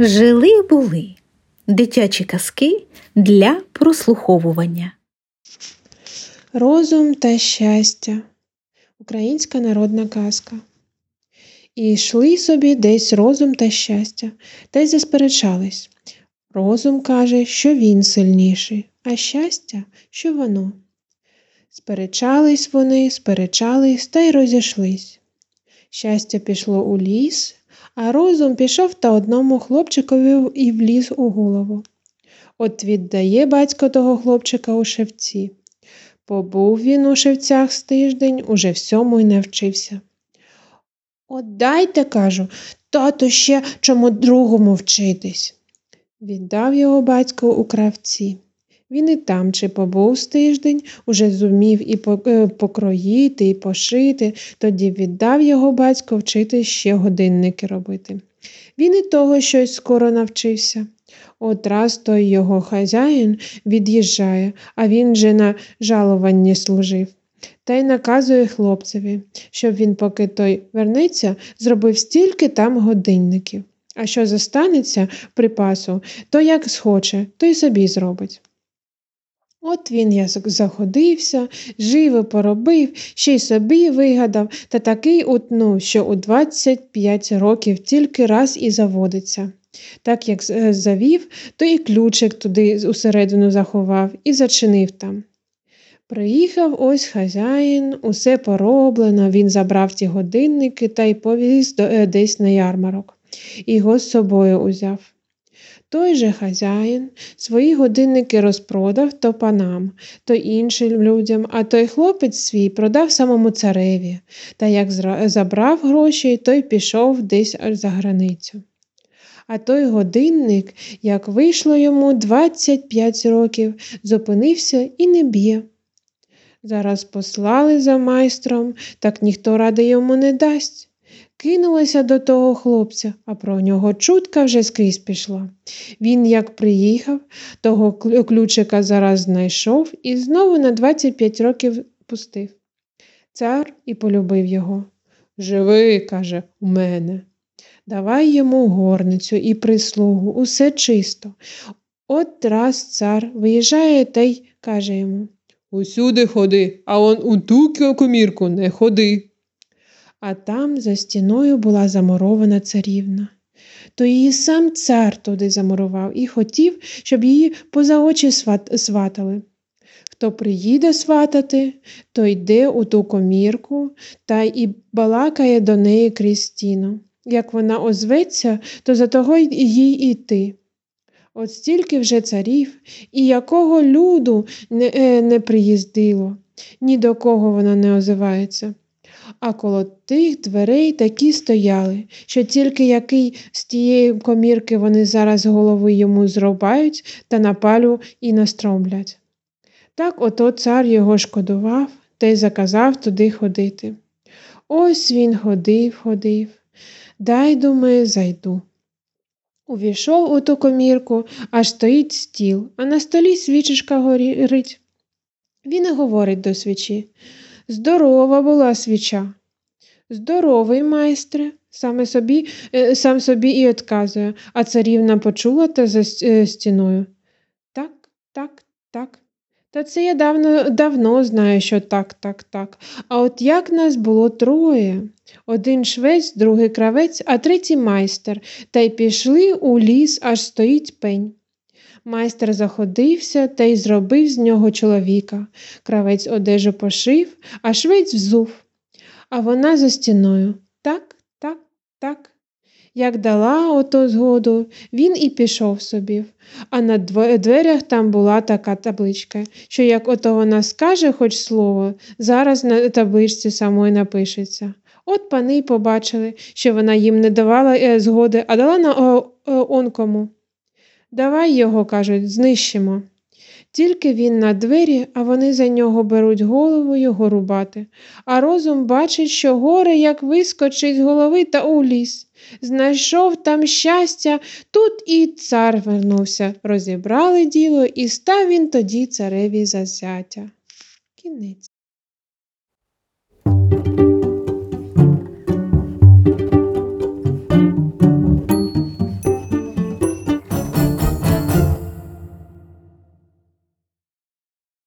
Жили були дитячі казки для прослуховування. Розум та щастя. Українська народна казка. І йшли собі десь розум та щастя, та й засперечались. Розум каже, що він сильніший, а щастя, що воно. Сперечались вони, сперечались та й розійшлись. Щастя пішло у ліс, а розум пішов та одному хлопчикові і вліз у голову. От віддає батько того хлопчика у шевці. Побув він у шевцях з тиждень, уже всьому й навчився. От дайте, кажу, тато ще чому другому вчитись. Віддав його батько у кравці. Він і там чи побув з тиждень, уже зумів і е, покроїти, і пошити, тоді віддав його батько вчити ще годинники робити. Він і того щось скоро навчився. От раз той його хазяїн від'їжджає, а він же на жалуванні служив. Та й наказує хлопцеві, щоб він, поки той вернеться, зробив стільки там годинників. А що зостанеться припасу, то як схоче, то й собі зробить. От він я заходився, живо поробив, ще й собі вигадав та такий утнув, що у 25 років тільки раз і заводиться. Так як е, завів, то і ключик туди усередину заховав і зачинив там. Приїхав ось хазяїн, усе пороблено, він забрав ті годинники та й повіз е, десь на ярмарок. Його з собою узяв. Той же хазяїн свої годинники розпродав то панам, то іншим людям, а той хлопець свій продав самому цареві, та як забрав гроші, той пішов десь за границю. А той годинник, як вийшло йому 25 років, зупинився і не б'є. Зараз послали за майстром, так ніхто ради йому не дасть. Кинулася до того хлопця, а про нього чутка вже скрізь пішла. Він, як приїхав, того ключика зараз знайшов і знову на 25 років пустив. Цар і полюбив його. Живи, каже, у мене. Давай йому горницю і прислугу, усе чисто. От раз цар виїжджає та й каже йому Усюди ходи, а он у ту комірку не ходи а там за стіною була замурована царівна. То її сам цар туди замурував і хотів, щоб її поза очі сватали. Хто приїде сватати, то йде у ту комірку та і балакає до неї крізь стіну. Як вона озветься, то за того їй іти. От стільки вже царів і якого люду не, е, не приїздило, ні до кого вона не озивається а коло тих дверей такі стояли, що тільки який з тієї комірки вони зараз голови йому зрубають та на палю і настромлять. Так ото цар його шкодував та й заказав туди ходити. Ось він ходив, ходив. Дай, думає, зайду. Увійшов у ту комірку, аж стоїть стіл, а на столі свічечка горить. Він і говорить до свічі Здорова була свіча. Здоровий, майстре, саме собі, е, сам собі і отказує, а царівна почула та за е, стіною. Так, так, так. Та це я давно давно знаю, що так, так, так. А от як нас було троє один швець, другий кравець, а третій майстер, та й пішли у ліс, аж стоїть пень. Майстер заходився та й зробив з нього чоловіка. Кравець одежу пошив, а швець взув. А вона за стіною так, так, так. Як дала ото згоду, він і пішов собі, а на дверях там була така табличка, що як ото вона скаже хоч слово, зараз на табличці самої напишеться. От пани й побачили, що вона їм не давала е, згоди, а дала на онкому. Давай його, кажуть, знищимо. Тільки він на двері, а вони за нього беруть голову його рубати. А розум бачить, що горе як вискочить з голови та у ліс. Знайшов там щастя, тут і цар вернувся. Розібрали діло, і став він тоді цареві зазятя. Кінець.